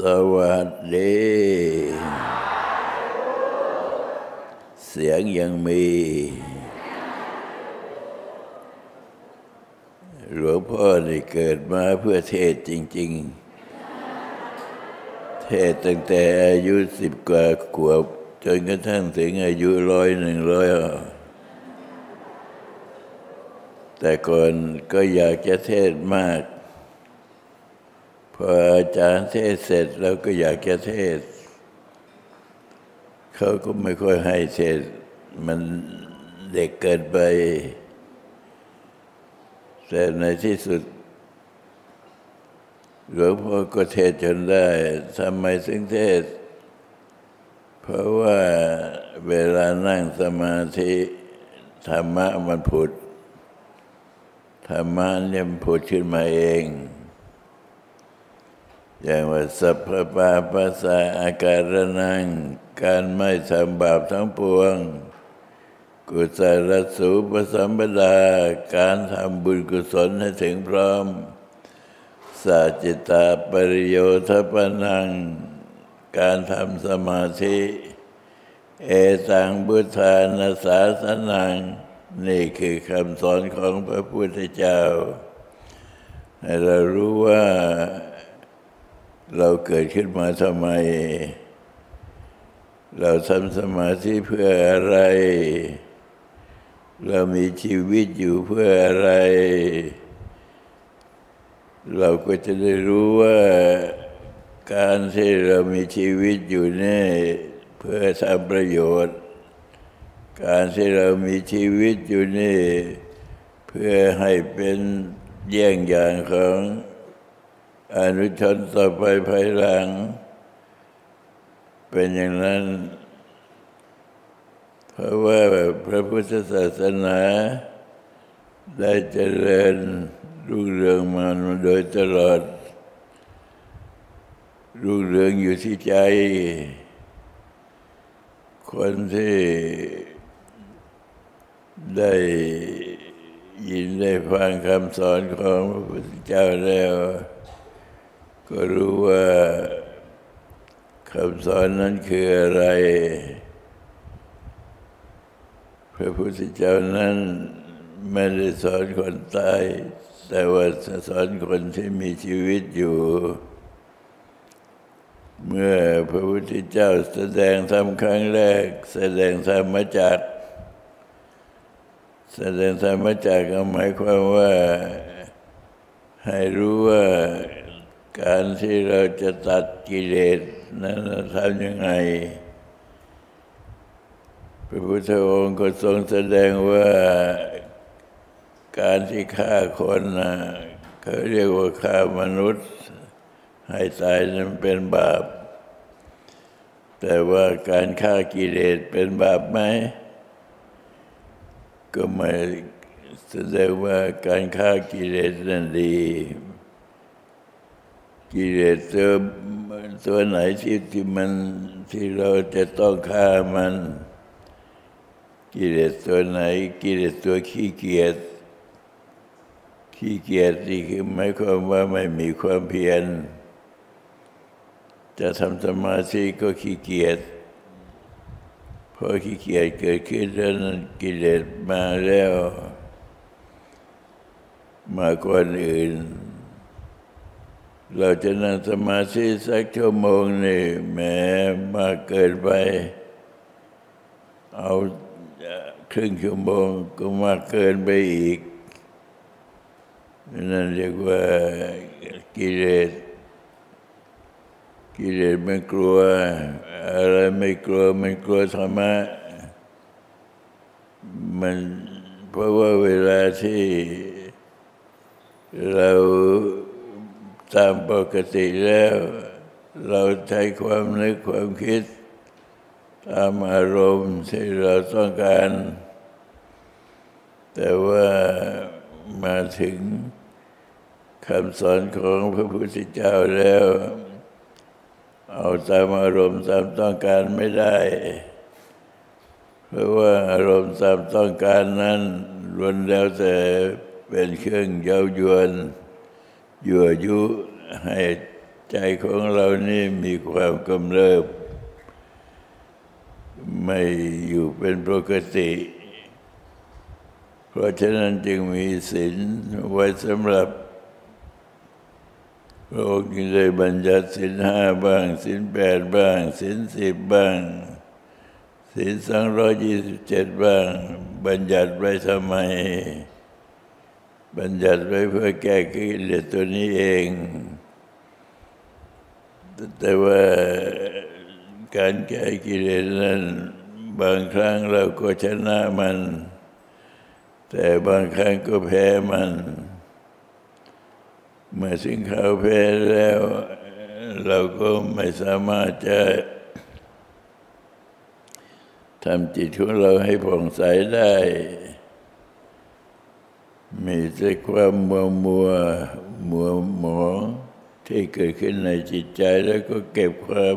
สวัสดี เสียงยังมี หลวงพ่อนี่เกิดมาเพื่อเทศจริง ๆ เทศตั้งแต่อายุสิบกว่าขวบ จนกระทั่งถึงอายุร้อยหนึ่งร้อยแต่ก่อนก็อยากจะเทศมาก พออาจารย์เทศเสร็จแล้วก็อยากจะเทศ เขาก็ไม่ค่อยให้เทศ มันเด็กเกินไป แต่ในที่สุดหลวงพ่อก็เทศจนได้ทำไมถึงเทศ เพราะว่าเวลานั่งสมาธิธรรมะมันผุด ธรรมะเนี่ยมันผุดขึ้นมาเอง อย่างว่าสัพพปาปัสสะอาการนังการไม่ทำบาปทั้งปวง กุศลสูปสัมปดาการทำบุญกุศลให้ถึงพร้อมสัจจิตาปริโยทปนัง การทำสมาธิ เอตังบุทานาสาสนัง นี่คือคำสอนของพระพุทธเจ้า ให้เรารู้ว่า เราเกิดขึ้นมาทำไม เราทำสมาธิเพื่ออะไร เรามีชีวิตอยู่เพื่ออะไร เราก็จะได้รู้ว่าการที่เรามีชีวิตอยู่นี่เพื่อทำประโยชน์ การที่เรามีชีวิตอยู่นี่ เพื่อให้เป็นเยี่ยงอย่างของ อนุชนต่อไปภายหลัง เป็นอย่างนั้น เพราะว่าพระพุทธศาสนา ได้เจริญรุ่งเรืองมาโดยตลอด รุ่งเรืองอยู่ที่ใจ คนที่ได้ยินได้ฟังคำสอนของพระพุทธเจ้าแล้ว ก็รู้ว่าคำสอนนั้นคืออะไร พระพุทธเจ้านั้นไม่ได้สอนคนตาย แต่ว่าสอนคนที่มีชีวิตอยู่ เมื่อพระพุทธเจ้าแสดงธรรมครั้งแรก แสดงธรรมจักแสดงธรรมจักก็หมายความว่า ให้รู้ว่า การที่เราจะตัดกิเลสนั้นทำยังไง พระพุทธองค์ก็ทรงแสดงว่าการที่ฆ่าคนนะเขาเรียกว่าฆ่ามนุษย์ ให้ตายนั้นเป็นบาป แต่ว่าการฆ่ากิเลสเป็นบาปไหม ก็ไม่แสดงว่าการฆ่ากิเลสนั้นดี กิเลสตัวตัวไหนที่ที่มันที่เราจะต้องฆ่ามัน กิเลสตัวไหน กิเลสตัวขี้เกียจขี้เกียจนี่คือหมายความว่าไม่มีความเพียร จะทำสมาธิก็ขี้เกียจพอขี้เกียจเกิดขึ้นแล้วนั้นกิเลสมาแล้ว มาก่อนอื่น เราจะนั่งสมาธิสักชั่วโมงนี่แม้มากเกินไป เอาครึ่งชั่วโมงก็มากเกินไปอีก นั่นเรียกว่ากิเลสกิเลสไม่กลัว อะไรไม่กลัวมันกลัวธรรมะมันเพราะว่าเวลาที่เรา ตามปกติแล้ว เราใช้ความนึกความคิด ตามอารมณ์ที่เราต้องการ แต่ว่ามาถึงคำสอนของพระพุทธเจ้าแล้ว เอาตามอารมณ์ตามต้องการไม่ได้ เพราะว่าอารมณ์ตามต้องการนั้นล้วนแล้วแต่เป็นเครื่องเย้ายวนย วยุให้ใจของเรานี่มีความกำเริบ ไม่อยู่เป็นปกติ เพราะฉะนั้นจึงมีศีลไว้สำหรับพระองค์จึงได้บัญญัติศีลห้าบ้างศีลแปดบ้างศีลสิบบ้างศีลสองร้อยยี่สิบเจ็ดบ้าง บัญญัติไว้ทำไม บัญญัติไว้เพื่อแก้กิเลสตัวนี้เอง แต่ว่าการแก้กิเลสนั้น บางครั้งเราก็ชนะมัน แต่บางครั้งก็แพ้มัน เมื่อสิ่งเขาแพ้แล้ว เราก็ไม่สามารถจะทำจิตของเราให้ผ่องใสได้ มีแต่ความมัวมัวมัวหมองที่เกิดขึ้นในจิตใจแล้วก็เก็บความ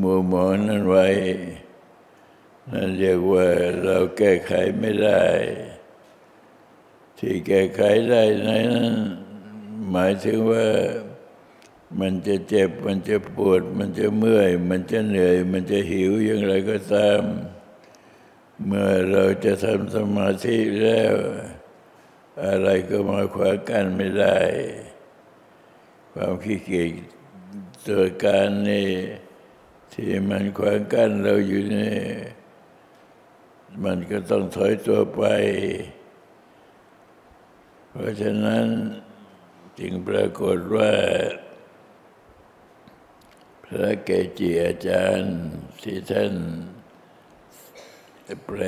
มัวหมองนั้นไว้ นั่นเรียกว่าเราแก้ไขไม่ได้ ที่แก้ไขได้นั้นหมายถึงว่ามันจะเจ็บ มันจะปวด มันจะเมื่อย มันจะเหนื่อย มันจะหิวอย่างไรก็ตาม เมื่อเราจะทำสมาธิแล้ว อะไรก็มาขวางกันไม่ได้ ความขี้เกียจตัวการนี่ที่มันขวางกั้นเราอยู่นี่มันก็ต้องถอยตัวไป เพราะฉะนั้นจึงปรากฏว่า พระเกจิอาจารย์ที่ท่านแปล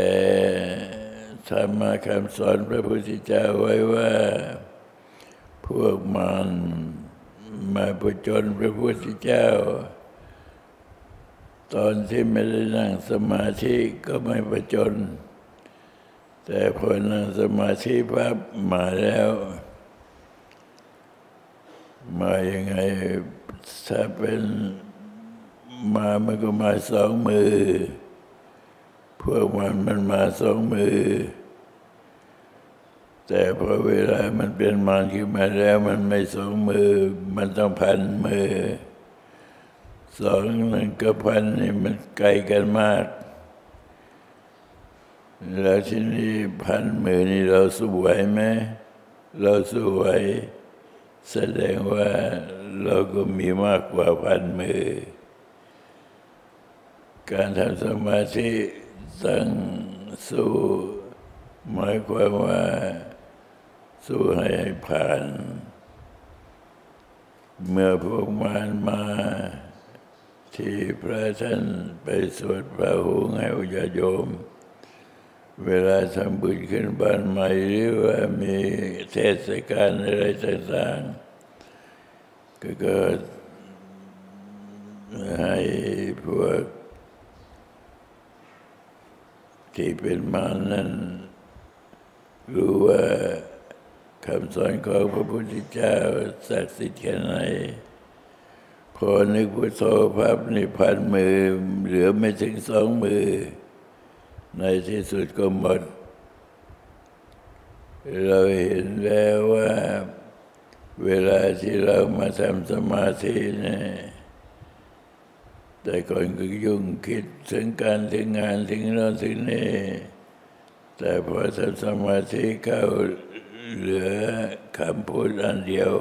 ธรรมคำสอนพระพุทธเจ้าไว้ว่า พวกมันมาผจญพระพุทธเจ้า ตอนที่ไม่ได้นั่งสมาธิก็ไม่ผจญแต่พอนั่งสมาธิปั๊บมาแล้ว มายังไงถ้าเป็นมามันก็มาสองมือ พวกมันมันมาสองมือ แต่พอเวลามันเป็นมันขึ้นมาแล้วมันไม่สองมือ มันต้องพันมือสองหนึ่งกับพันนี่มันไกลกันมาก แล้วที่นี่พันมือนี่เราสู้ไหวไหมเราสู้ไหวแสดงว่าเราก็มีมากกว่าพันมือ การทำสมาธิ ตั้งสู้หมายความว่าสู้ให้ผ่าน เมื่อพวกมารมา ที่พระท่านไปสวดพระหูให้อุญาโยม เวลาทำบุญขึ้นบ้านใหม่หรือว่ามีเทศกาลอะไรต่างๆ ก็เกิดให้พวก ที่เป็นมานั้น รู้ว่าคำสอนของพระพุทธเจ้าศักดิ์สิทธิ์แค่ไหน พอนึกพุทโธพับนี่พันมือ เหลือไม่ถึงสองมือ ในที่สุดก็หมด เราเห็นแล้วว่า เวลาที่เรามาทำสมาธิเนี่ย แต่ก่อนก็ยุ่งคิดถึงการถึงงานถึงโน่นถึงนี่แต่พอทำสมาธิเข้าเหลือคำพูดอันเดียว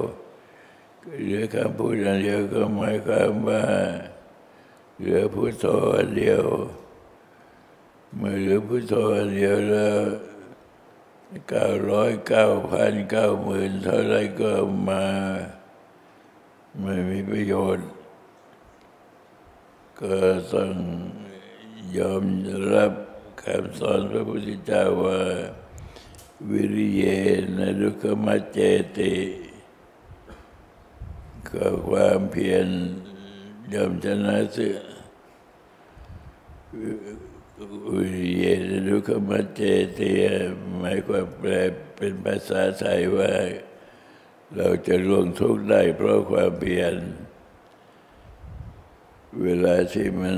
เหลือคำพูดอันเดียวก็หมายความว่าเหลือพุทโธอันเดียวเมื่อเหลือพุทโธอันเดียวแล้วเก้าร้อยเก้าพันเก้าหมื่นเท่าไรก็มา ไม่มีประโยชน์ ก็ต้องยอมรับคำสอนพระพุทธเจ้าว่าวิริเยนะดุขมัจเจติก็ความเพียรยอมชนะเสือวิริเยนะดุขมัจเจติหมายความแปลเป็นภาษาไทยว่า เราจะล่วงทุกข์ได้เพราะความเพียร เวลาที่มัน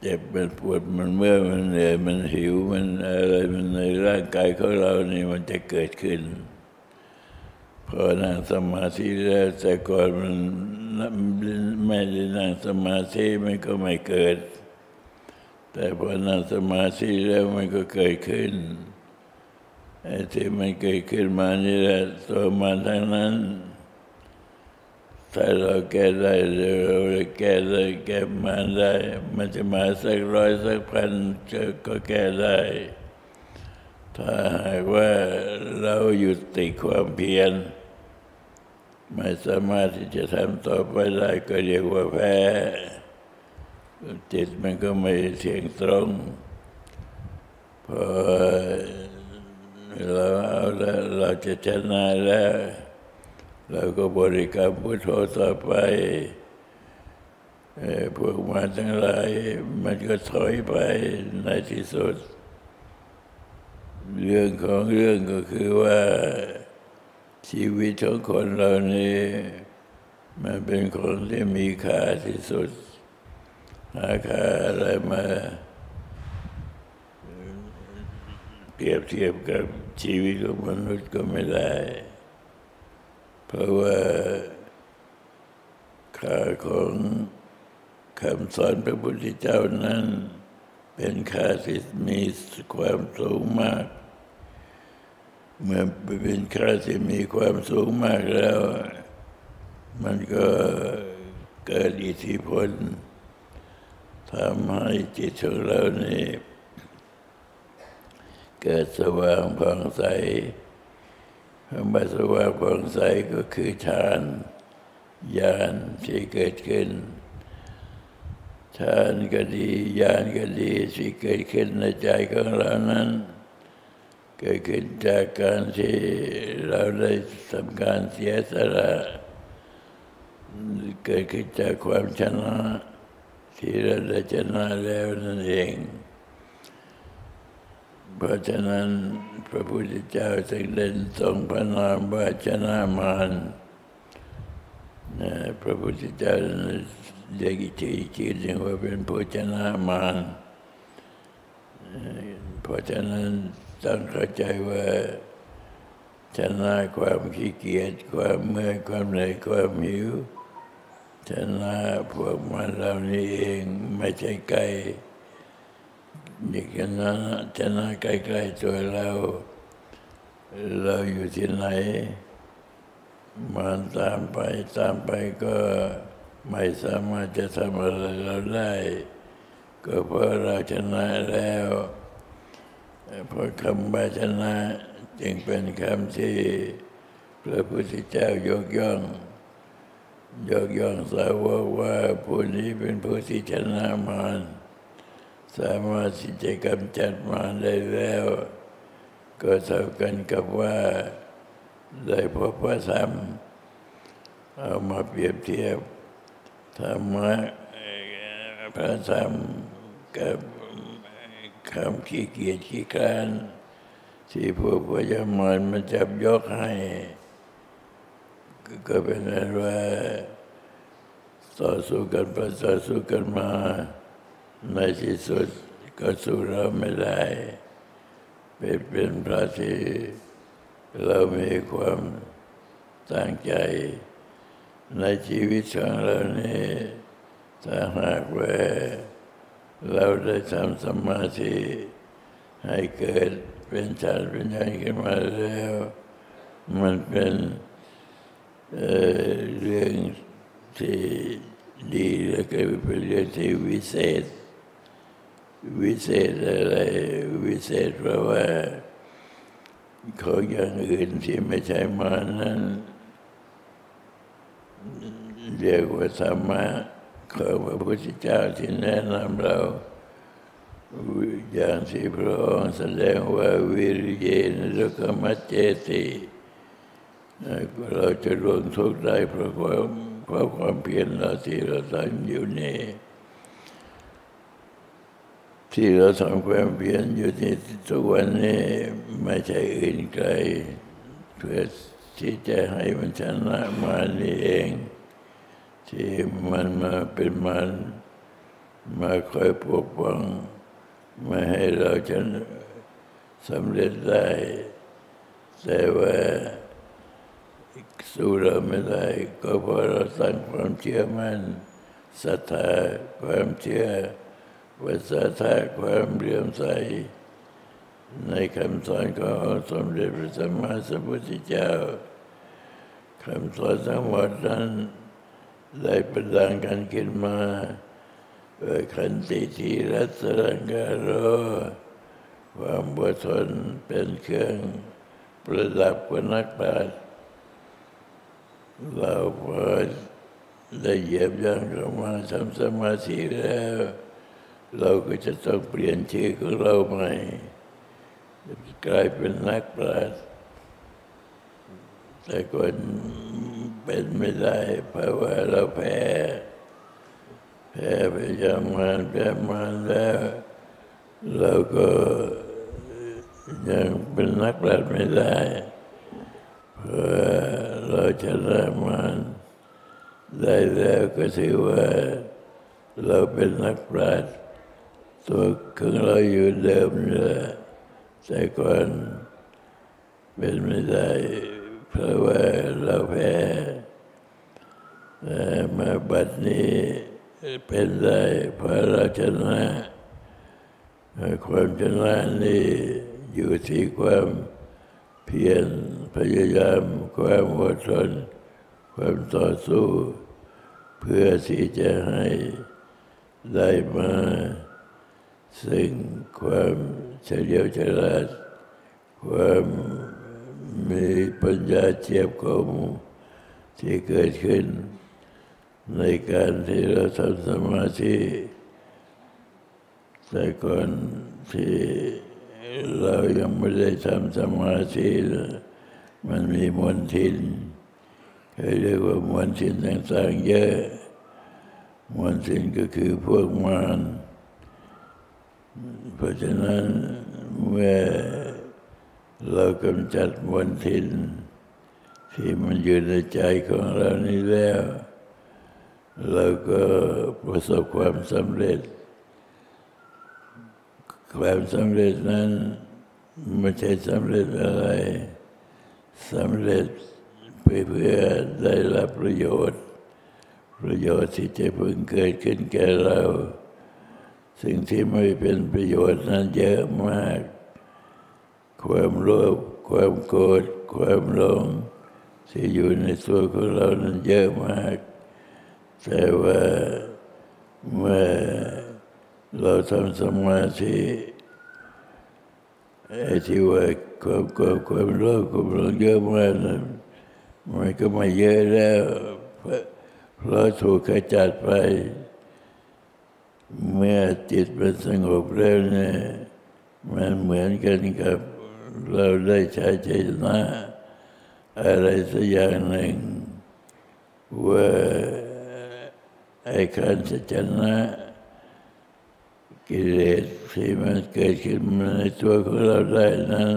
เจ็บมันปวดมันเมื่อยมันเหนื่อยมันหิวมันอะไรมันในร่างกายของเรานี่มันจะเกิดขึ้นพอนั่งสมาธิแล้วแต่ก่อนมันไม่ได้นั่งสมาธิมันก็ไม่เกิด แต่พอนั่งสมาธิแล้วมันก็เกิดขึ้นไอ้ที่มันเกิดขึ้นมานี่แหละตัวมันทั้งนั้น ถ้าเราแก้ได้เราแก้ได้แก้มันได้ มันจะมาสักร้อยสักพันก็แก้ได้ ถ้าหากว่าเราหยุดติดความเพียรไม่สามารถที่จะทำต่อไปได้ก็เรียกว่าแพ้จิตมันก็ไม่เที่ยงตรงพอเราเอาแล้วเราจะชนะแล้ว เราก็บริกรรมพุทโธต่อไปพวกมันทั้งหลาย มันก็ถอยไปในที่สุด เรื่องของเรื่องก็คือว่า ชีวิตของคนเรานี่มันเป็นคนที่มีค่าที่สุด หาค่าอะไรมา เปรียบเทียบกับชีวิตของมนุษย์ก็ไม่ได้ เพราะว่าค่าของคำสอนพระพุทธเจ้านั้น เป็นค่าที่มีความสูงมาก เมื่อเป็นค่าที่มีความสูงมากแล้ว มันก็เกิดอิทธิพลทำให้จิตของเรานี่เกิดสว่างผ่องใส คำว่าสว่างผ่องใสก็คือฌานญาณที่เกิดขึ้นฌานก็ดีญาณก็ดีที่เกิดขึ้นในใจของเรานั้น เกิดขึ้นจากการที่เราได้ทำการเสียสละเกิดขึ้นจากความชนะ ที่เราได้ชนะแล้วนั่นเอง เพราะฉะนั้นพระพุทธเจ้าจึงเด่นทรงพระนามว่าชนะมารนะพระพุทธเจ้าเรียกอีกทีชื่อหนึ่งว่าเป็นผู้ชนะมารเพราะฉะนั้นต้องเข้าใจว่าชนะความขี้เกียจความเมื่อยความเหนื่อยความหิวชนะพวกมันเหล่านี้เองไม่ใช่ไกล นี่ชนะชนะใกล้ๆตัวเราเราอยู่ที่ไหน มันตามไปตามไปก็ไม่สามารถจะทำอะไรเราได้ ก็เพราะเราชนะแล้วเพราะคำว่าชนะจึงเป็นคำที่พระพุทธเจ้ายกย่องยกย่องสาวกว่าผู้นี้เป็นผู้ที่ชนะมาร สามารถที่จะกำจัดมารได้แล้ว ก็เท่ากันกับว่าได้พบพระธรรมเอามาเปรียบเทียบธรรมะพระธรรมกับคำขี้เกียจขี้การที่พวกพญามารมันจับยกให้ ก็เป็นนั้นว่าต่อสู้กันไปต่อสู้กันมา ในที่สุดก็สู้เราไม่ได้ เป็นเป็นพระที่เรามีความตั้งใจ ในชีวิตของเรานี้ถ้าหากว่าเราได้ทำสมาธิให้เกิดเป็นชาติเป็นญาณขึ้นมาแล้ว มันเป็นเเรื่องที่ดีแล้วก็เป็นเรื่องที่วิเศษ วิเศษอะไร วิเศษเพราะว่าของอย่างอื่นที่ไม่ใช่มานั้นเรียกว่าธรรมะของพระพุทธเจ้าที่แนะนำเรา อย่างที่พระองค์แสดงว่าวิริยนรกมัจเจติเราจะลงทุกข์ได้เพราะความเพราะความเพียรเราที่เราทำอยู่นี่ ที่เราทำความเพียรอยู่ที่ทุกวันนี้ไม่ใช่อื่นไกล เพื่อที่จะให้มันชนะมานี่เอง ที่มันมาเป็นมันมาคอยปกป้องไม่ให้เราจะสำเร็จได้ แต่ว่าสู้เราไม่ได้ ก็เพราะเราสร้งความเชื่อมั่นศรัทธาความเชื่อ วิสาทะความเลื่อมใส ในคำสอนของสมเด็จพระสัมมาสัมพุทธเจ้าคำสอนทั้งหมดนั้นได้ประดังกันขึ้นมาโดยขันติทีรัสรังการโรความอดทนเป็นเครื่องประดับของนักปราชญ์เราพอได้เหยียบย่างเข้ามาทำสมาธิแล้ว เราก็จะต้องเปลี่ยนชื่อของเราใหม่กลายเป็นนักปราชญ์แต่คนเป็นไม่ได้ เพราะว่าเราแพ้แพ้ไปยามานแพ้มานแล้วเราก็ยังเป็นนักปราชญ์ไม่ได้เพราะเราชนะมันได้แล้วก็ถือว่าเราเป็นนักปราชญ์ ตัวของเราอยู่เดิมเลยแต่ก่อนเป็นไม่ได้เพราะว่าเราแพ้มาบัดนี้เป็นได้เพราะเราชนะความชนะนี้อยู่ที่ความเพียรพยายามความอดทนความต่อสู้ เพื่อที่จะให้ได้มา ซึ่งความเฉลียวฉลาดความมีปัญญาเจียบคมที่เกิดขึ้น ในการที่เราทำสมาธิแต่ก่อนที่เรายังไม่ได้ทำสมาธิมันมีมวลทินเรียกว่ามวลทินต่างๆเยอะมวลทินก็คือพวกมาร เพราะฉะนั้นเมื่อเรากำจัดมวลทิน ที่มันอยู่ในใจของเรานี้แล้ว เราก็ประสบความสำเร็จ ความสำเร็จนั้นไม่ใช่สำเร็จอะไรสำเร็จเพื่อได้รับประโยชน์ ประโยชน์ที่จะพึงเกิดขึ้นแก่เรา สิ่งที่ไม่เป็นประโยชน์นั้นเยอะมาก ความโลภความโกรธความหลงที่อยู่ในตัวของเรานั้นเยอะมาก แต่ว่าเมื่อเราทำสมาธิไอ้ที่ว่าความโกรธความโลภความหลงเยอะมากนั้นมันก็ไม่เยอะแล้วเพราะถูกขจัดไป เมื่อจิตมันสงบแล้วเนี่ยมันเหมือนกันกับเราได้ใช้ใจนะ อะไรสักอย่างหนึ่ง ว่าไอ้การชนะกิเลสที่มันเกิดขึ้นในตัวของเราได้นั้น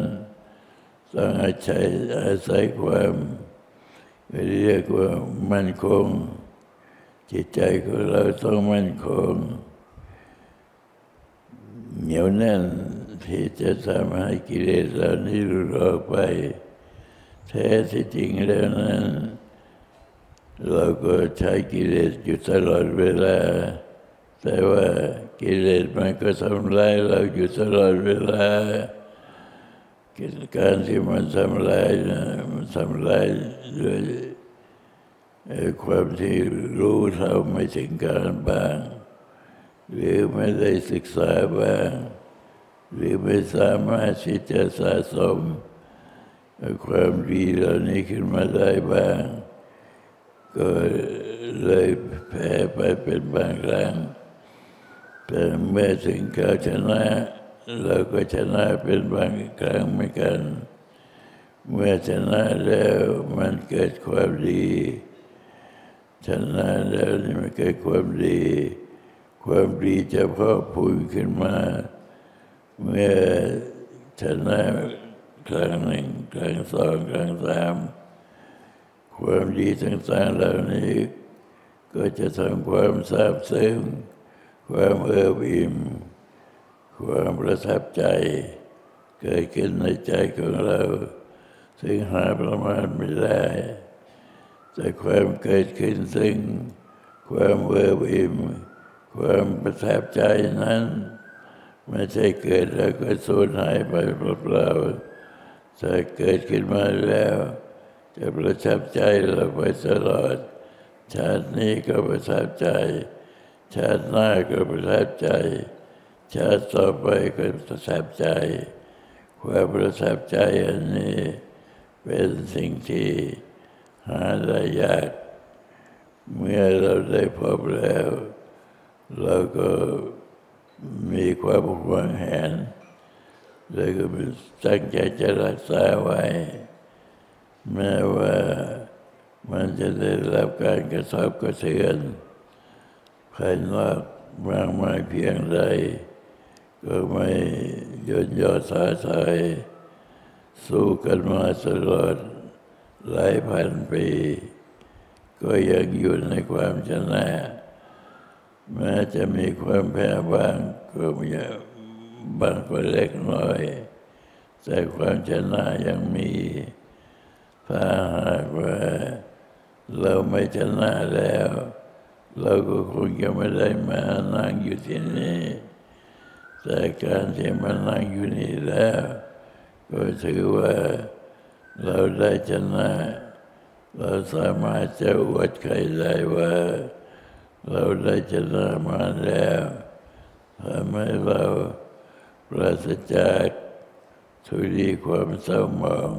ต้องอาศัยอาศัยความเรียกว่ามั่นคง จิตใจของเราต้องมั่นคง เหนียวแน่นที่จะทำให้กิเลสเหล่านี้หลุดออกไป แท้ที่จริงแล้วนั้นเราก็ใช้กิเลสอยู่ตลอดเวลา แต่ว่ากิเลสมันก็ทำลายเราอยู่ตลอดเวลา การที่มันทำลายนะมันทำลายด้วยความที่รู้เท่าไม่ถึงการบ้าง หรือไม่ได้ศึกษาบ้างหรือไม่สามารถที่จะสะสม ความดีเหล่านี้ขึ้นมาได้บ้าง ก็เลยแพ้ไปเป็นบางครั้งแต่เมื่อถึงการชนะเราก็ชนะเป็นบางครั้งเหมือนกัน เมื่อชนะแล้วมันเกิดความดี ชนะแล้วนี่มันเกิดความดี ความดีจะพิ่มพูนขึ้นมา เมื่อชนะครั้งหนึ่งครั้งสองครั้งสามความดีต่างๆเหล่านี้ ก็จะทำความซาบซึ้งความเอิบอิ่ม ความประทับใจ เกิดขึ้นในใจของเรา ซึ่งหาประมาณไม่ได้ แต่ความเกิดขึ้นซึ่งความเวิร์วิม ความประทับใจนั้น ไม่ใช่เกิดแล้วก็สูญหายไปเปล่าๆถ้าเกิดขึ้นมาแล้ว จะประทับใจเราไปตลอด ชาตินี้ก็ประทับใจ ชาติหน้าก็ประทับใจ ชาติต่อไปก็ประทับใจ ความประทับใจอันนี้เป็นสิ่งที่หาได้ยาก เมื่อเราได้พบแล้ว เราก็มีความหวังแหน แล้วก็ตั้งใจจะรักษาไว้ แม้ว่ามันจะได้รับการกระทบกระเทือนภายนอกมากมายเพียงใด ก็ไม่ย่นย่อท้าทายสู้กันมาตลอดหลายพันปี ก็ยังอยู่ในความชนะ แม้จะมีความแพ้บ้างก็มีบางก็เล็กน้อย แต่ความชนะยังมี ถ้าหากว่าเราไม่ชนะแล้ว เราก็คงจะไม่ได้มานั่งอยู่ที่นี่ แต่การที่มานั่งอยู่นี่แล้ว ก็ถือว่าเราได้ชนะ เราสามารถจะอวดใครได้ว่า เราได้ชนะมาแล้วทำให้เราปราศจากทุลีความเศร้าหมอง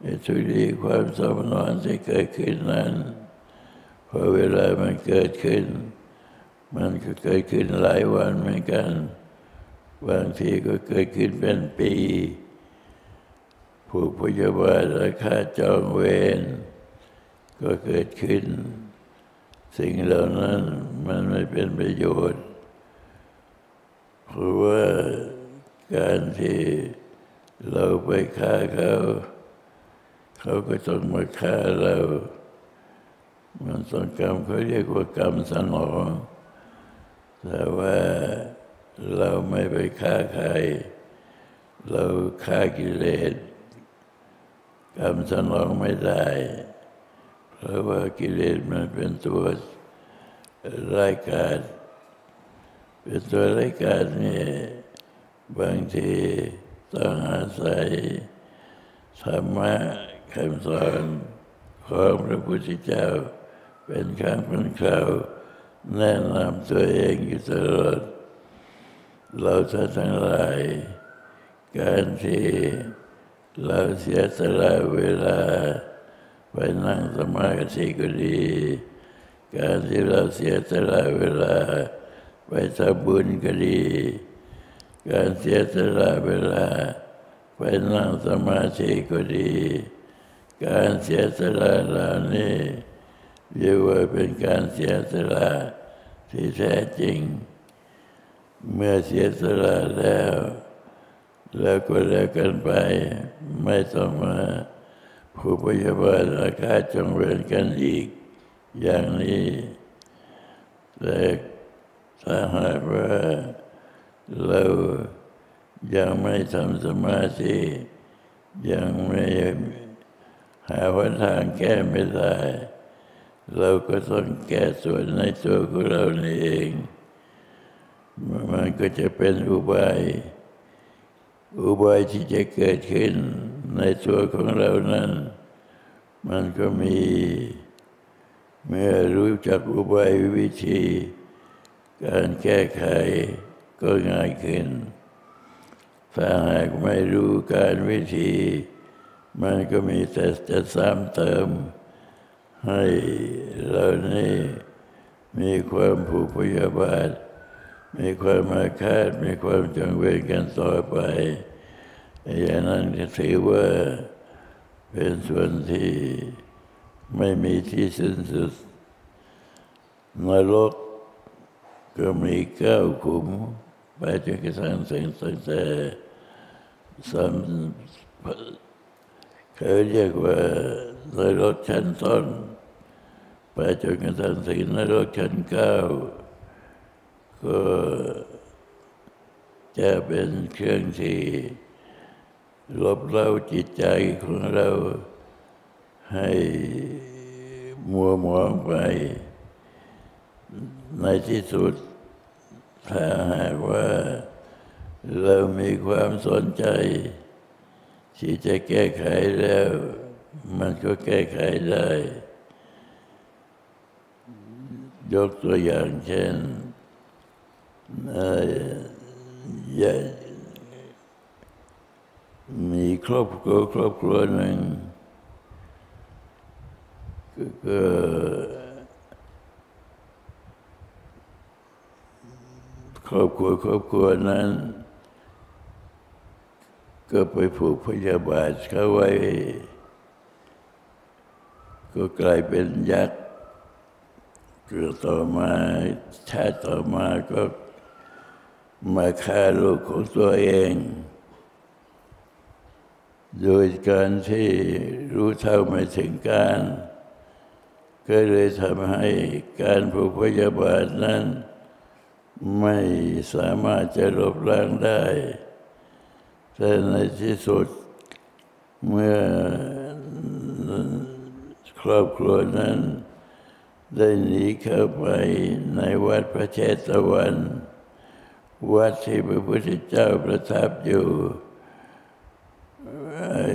ไอ้ทุลีความเศร้านอนที่เกิดขึ้นนั้นพอเวลามันเกิดขึ้น มันก็เกิดขึ้นหลายวันเหมือนกัน บางทีก็เกิดขึ้นเป็นปีผูกพยาบาทราคาจองเวรก็เกิดขึ้น สิ่งเหล่านั้นมันไม่เป็นประโยชน์เพราะว่าการที่เราไปฆ่าเขา เขาก็ต้องมาฆ่าเรา มันต้องกรรมเขาเรียกว่ากรรมสนอง แต่ว่าเราไม่ไปฆ่าใคร เราฆ่ากิเลสกรรมสนองไม่ได้ เพราะว่ากิเลสมันเป็นตัวรายการเป็นตัวรายการนี่บางทีต้องอาศัยธรรมะคำสอนของพระพุทธเจ้า เป็นครั้งเป็นคราวแนะนำตัวเองอยู่ตลอด เราทั้งหลาย การที่เราเสียสละเวลา ไปนั่งสมาธิก็ดี การที่เราเสียสละเวลา ไปทำบุญก็ดี การเสียสละเวลา ไปนั่งสมาธิก็ดี การเสียสละเหล่านี้เรียกว่าเป็นการเสียสละที่แท้จริง เมื่อเสียสละแล้ว แล้วก็แล้วกันไปไม่ต้องมา ผู้พยาบาลอาฆาตจงเวรกันอีก อย่างนี้แต่ถ้าหากว่าเรายังไม่ทำสมาธิยังไม่หาวันทางแก้ไม่ได้ เราก็ต้องแก้ส่วนในตัวของเราเอง มันก็จะเป็นอุบาย อุบายที่จะเกิดขึ้นในตัวของเรานั้น มันก็มี เมื่อรู้จักอุบายวิธี การแก้ไขก็ง่ายขึ้น ถ้าหากไม่รู้การวิธี มันก็มีแต่จะซ้ำเติม ให้เรานี่มีความผูกพยาบาท มีความมาคาดมีความจงเวรกันต่อไป อย่างนั้นก็ถือว่าเป็นส่วนที่ไม่มีที่สิ้นสุดนรกก็มีเก้าขุม ไปจนกระทั่งสิ่งตั้งแต่สามเขาเรียกว่านรกชั้นต้น ไปจนกระทั่งถึงนรกชั้นเก้า ก็จะเป็นเครื่องที่ลบเล้าจิตใจของเราให้มัวหมองไป ในที่สุดถ้าหากว่าเรามีความสนใจ ที่จะแก้ไขแล้ว มันก็แก้ไขได้ ยกตัวอย่างเช่น เอ่ยมีครอบครัวครอบครัวหนึ่งก็ก็ครอบครัวครอบครัวนั้น ก็ไปผูกพยาบาทเขาไว้ ก็กลายเป็นยักษ์เกิดต่อมาชาติต่อมาก็ มาฆ่าลูกของตัวเอง โดยการที่รู้เท่าไม่ถึงการ ก็เลยทำให้การผูกพยาบาทนั้น ไม่สามารถจะลบล้างได้ แต่ในที่สุดเมื่อครอบครัวนั้น ได้หนีเข้าไปในวัดพระเชตวัน วัดที่พระพุทธเจ้าประทับอยู่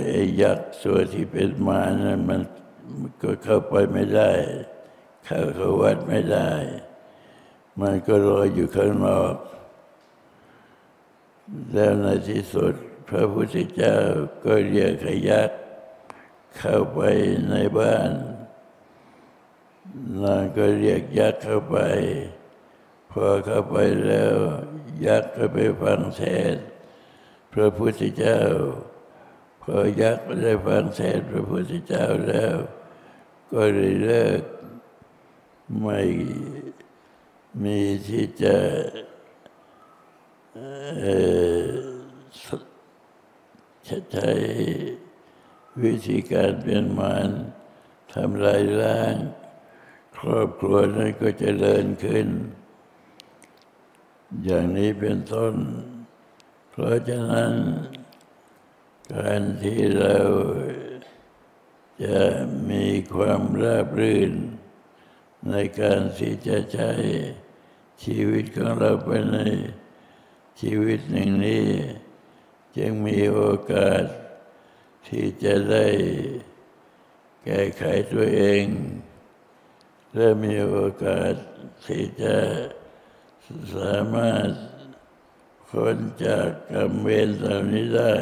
ไอ้ยักษ์ตัวที่เป็นมานั้นมันก็เข้าไปไม่ได้ เข้าเข้าวัดไม่ได้ มันก็รออยู่ข้างนอกแล้วในที่สุดพระพุทธเจ้าก็เรียกขยักษ์เข้าไปในบ้านนางก็เรียกยักษ์เข้าไป พอเข้าไปแล้วยักษ์ก็ไปฟังเทศพระพุทธเจ้า พอยักษ์ได้ฟังเทศพระพุทธเจ้าแล้ว ก็เลยเลิกไม่มีที่จะเอ่อใช้วิธีการเป็นมารทำลายล้าง ครอบครัวนั้นก็จเจริญขึ้น อย่างนี้เป็นต้น เพราะฉะนั้น การที่เราจะมีความราบรื่น ในการที่จะใช้ชีวิตของเราไปในชีวิตหนึ่งนี้ จึงมีโอกาสที่จะได้แก้ไขตัวเอง และมีโอกาสที่จะ สามารถพ้นจากกรรมเวรเหล่านี้ได้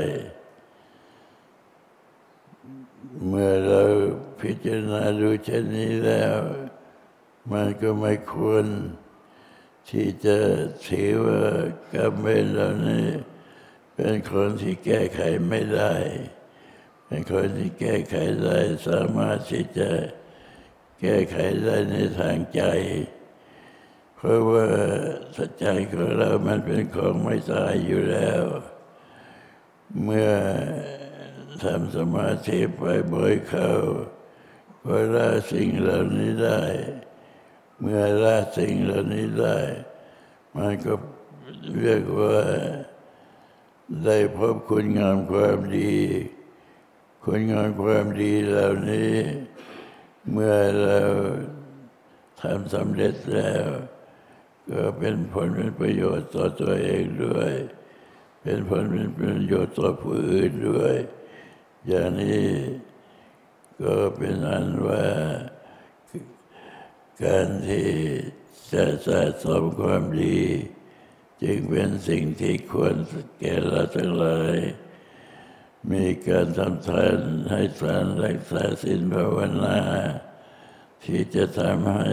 เมื่อเราพิจารณาดูเช่นนี้แล้ว มันก็ไม่ควร ที่จะถือว่ากรรมเวรเหล่านี้เป็นคนที่แก้ไขไม่ได้ เป็นคนที่แก้ไขได้ สามารถที่จะแก้ไขได้ในทางใจ เพราะว่าสัจใจของเรามันเป็นของไม่ตายอยู่แล้ว เมื่อทำสมาธิไปบ่อยเข้าก็ละสิ่งเหล่านี้ได้ เมื่อละสิ่งเหล่านี้ได้ มันก็เรียกว่าได้พบคุณงามความดี คุณงามความดีเหล่านี้ เมื่อเราทำสำเร็จแล้ว ก็เป็นผลเป็นประโยชน์ต่อตัวเองด้วย เป็นผลเป็นประโยชน์ต่อผู้อื่นด้วย อย่างนี้ก็เป็นอันว่าการที่จะสะสมความดี จึงเป็นสิ่งที่ควรแก่เราทั้งหลาย มีการทำทานให้ทานรักษาศีลภาวนา ที่จะทำให้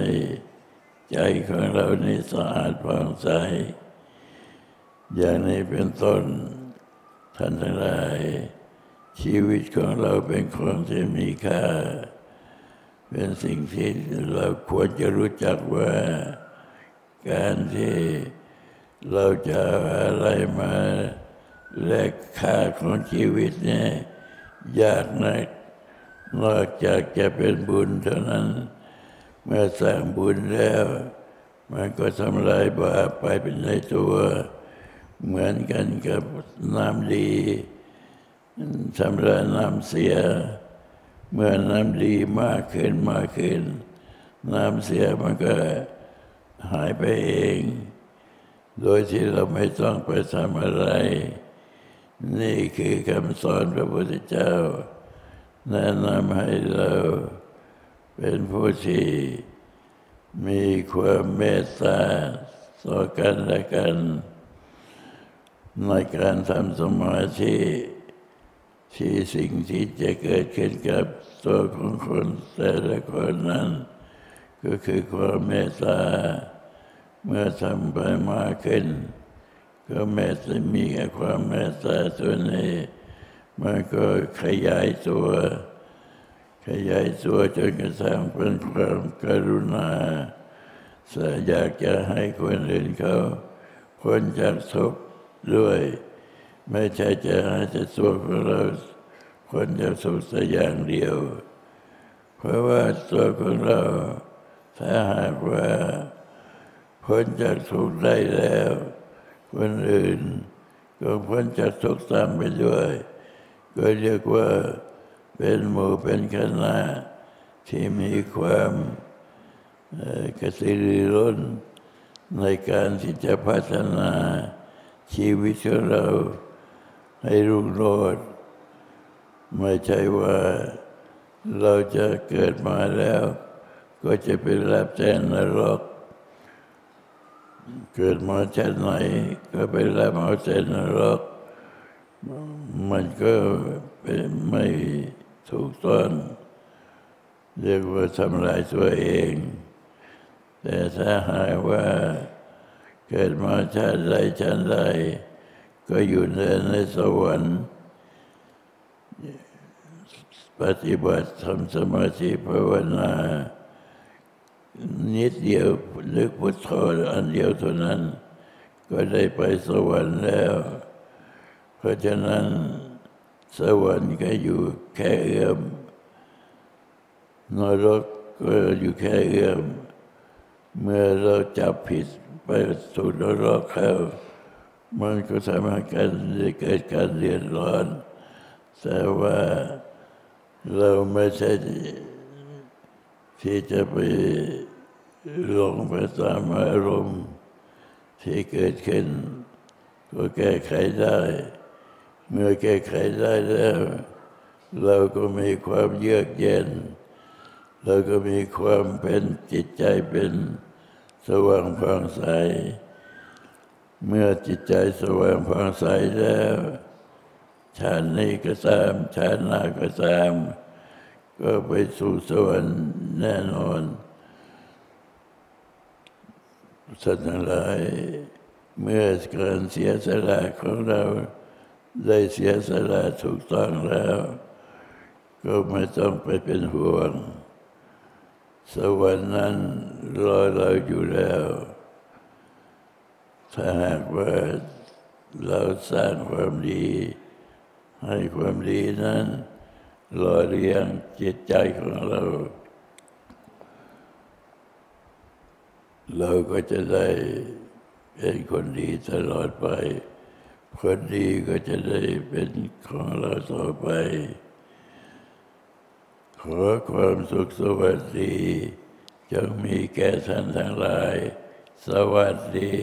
ใจของเรานี้สะอาดผ่องใส อย่างนี้เป็นต้นท่านทั้งหลาย ชีวิตของเราเป็นของที่มีค่า เป็นสิ่งที่เราควรจะรู้จักว่าการที่เราจะอะไรมาและค่าของชีวิตเนี่ยยากนักนอกจากจะเป็นบุญเท่านั้น เมื่อสร้างบุญแล้ว มันก็ทำลายบาปไปเป็นในตัว เหมือนกันกับน้ำดีทำลายน้ำเสีย เมื่อน้ำดีมากขึ้นมากขึ้น น้ำเสียมันก็หายไปเอง โดยที่เราไม่ต้องไปทำอะไร นี่คือคำสอนพระพุทธเจ้า แนะนำให้เรา เป็นผู้ที่มีความเมตตาต่อกันและกันในการทำสมาธิที่สิ่งที่จะเกิดขึ้นกับตัวของคนแต่ละคนนั้น ก็คือความเมตตา เมื่อทำไปมากขึ้น ก็เมตตามีความเมตตาตัวนี้มันก็ขยายตัว ขยายตัวจนกระทั่งเป็นความกรุณาอยากจะให้คนอื่นเขาพ้นจากทุกข์ด้วย ไม่ใช่จะให้แต่ตัวของเราพ้นจากทุกข์แต่อย่างเดียว เพราะว่าตัวของเราถ้าหากว่าพ้นจากทุกข์ได้แล้ว คนอื่นก็พ้นจากทุกข์ตามไปด้วย ก็เรียกว่า เป็นหมู่เป็นคณะที่มีความกระตือรือร้นในการที่จะพัฒนาชีวิตของเราให้รุ่งโรจน์ไม่ใช่ว่าเราจะเกิดมาแล้ว ก็จะไปรับแจ้งนรก เกิดมาชาติไหน ก็ไปรับเอาแจ้นรก มันก็เป็นไม่ ถูกต้องเรียกว่าทำลายตัวเอง แต่ถ้าหากว่าเกิดมาชาติใดชาติใดก็อยู่ในในสวรรค์ ปฏิบัติทำสมาธิภาวนา นิดเดียวนึกพุทโธอันเดียวเท่านั้น ก็ได้ไปสวรรค์แล้ว เพราะฉะนั้น สวรรค์ก็อยู่แค่เอื้อมนรกก็อยู่แค่เอื้อม เมื่อเราจับผิดไปสู่นรกแล้วมันก็ทำให้การเกิดการเรียนร้อน แต่ว่าเราไม่ใช่ที่จะไปลงไปตามอารมณ์ที่เกิดขึ้นก็แก้ไขได้ เมื่อแก้ไขได้แล้ว เราก็มีความเยือกเย็น เราก็มีความเป็นจิตใจเป็นสว่างผ่องใส เมื่อจิตใจสว่างผ่องใสแล้วชาตินี้ก็ตามชาติหน้าก็ตาม ก็ไปสู่สวรรค์แน่นอนสัตว์ทั้งหลายเมื่อการเสียสละของเรา ได้เสียสละถูกต้องแล้ว ก็ไม่ต้องไปเป็นห่วง สวรรค์นั้นรอเราอยู่แล้ว ถ้าหากว่าเราสร้างความดี ให้ความดีนั้นรอเลี้ยงจิตใจของเรา เราก็จะได้เป็นคนดีตลอดไป คนดีก็จะได้เป็นของเราต่อไป ขอความสุขสวัสดีจงมีแก่ท่านทั้งหลาย สวัสดี